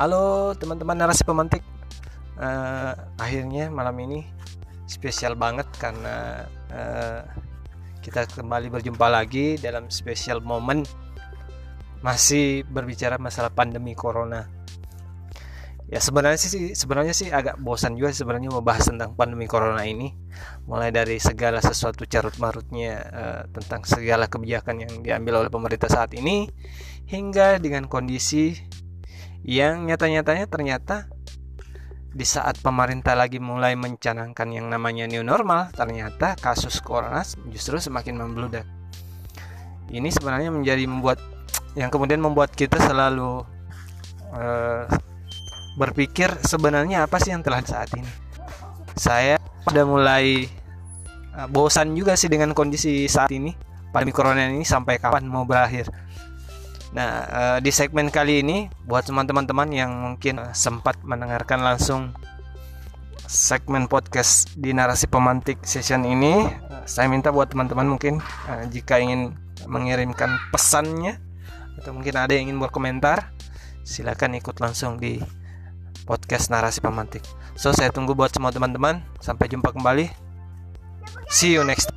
Halo teman-teman narasi pemantik uh, Akhirnya malam ini spesial banget karena uh, kita kembali berjumpa lagi dalam spesial momen masih berbicara masalah pandemi corona. Ya sebenarnya sih sebenarnya sih agak bosan juga sebenarnya membahas tentang pandemi corona ini, mulai dari segala sesuatu carut marutnya uh, tentang segala kebijakan yang diambil oleh pemerintah saat ini, hingga dengan kondisi yang nyata-nyatanya ternyata di saat pemerintah lagi mulai mencanangkan yang namanya new normal, ternyata kasus corona justru semakin membludak. Ini sebenarnya menjadi membuat yang kemudian membuat kita selalu uh, berpikir sebenarnya apa sih yang telah saat ini. Saya sudah mulai uh, bosan juga sih dengan kondisi saat ini. Pandemi corona ini sampai kapan mau berakhir? Nah, uh, di segmen kali ini buat teman-teman yang mungkin uh, sempat mendengarkan langsung segmen podcast di narasi pemantik session ini, uh, saya minta buat teman-teman mungkin jika ingin mengirimkan pesannya atau mungkin ada yang ingin berkomentar, silakan ikut langsung di podcast narasi pemantik. So, saya tunggu buat semua teman-teman. Sampai jumpa kembali. See you next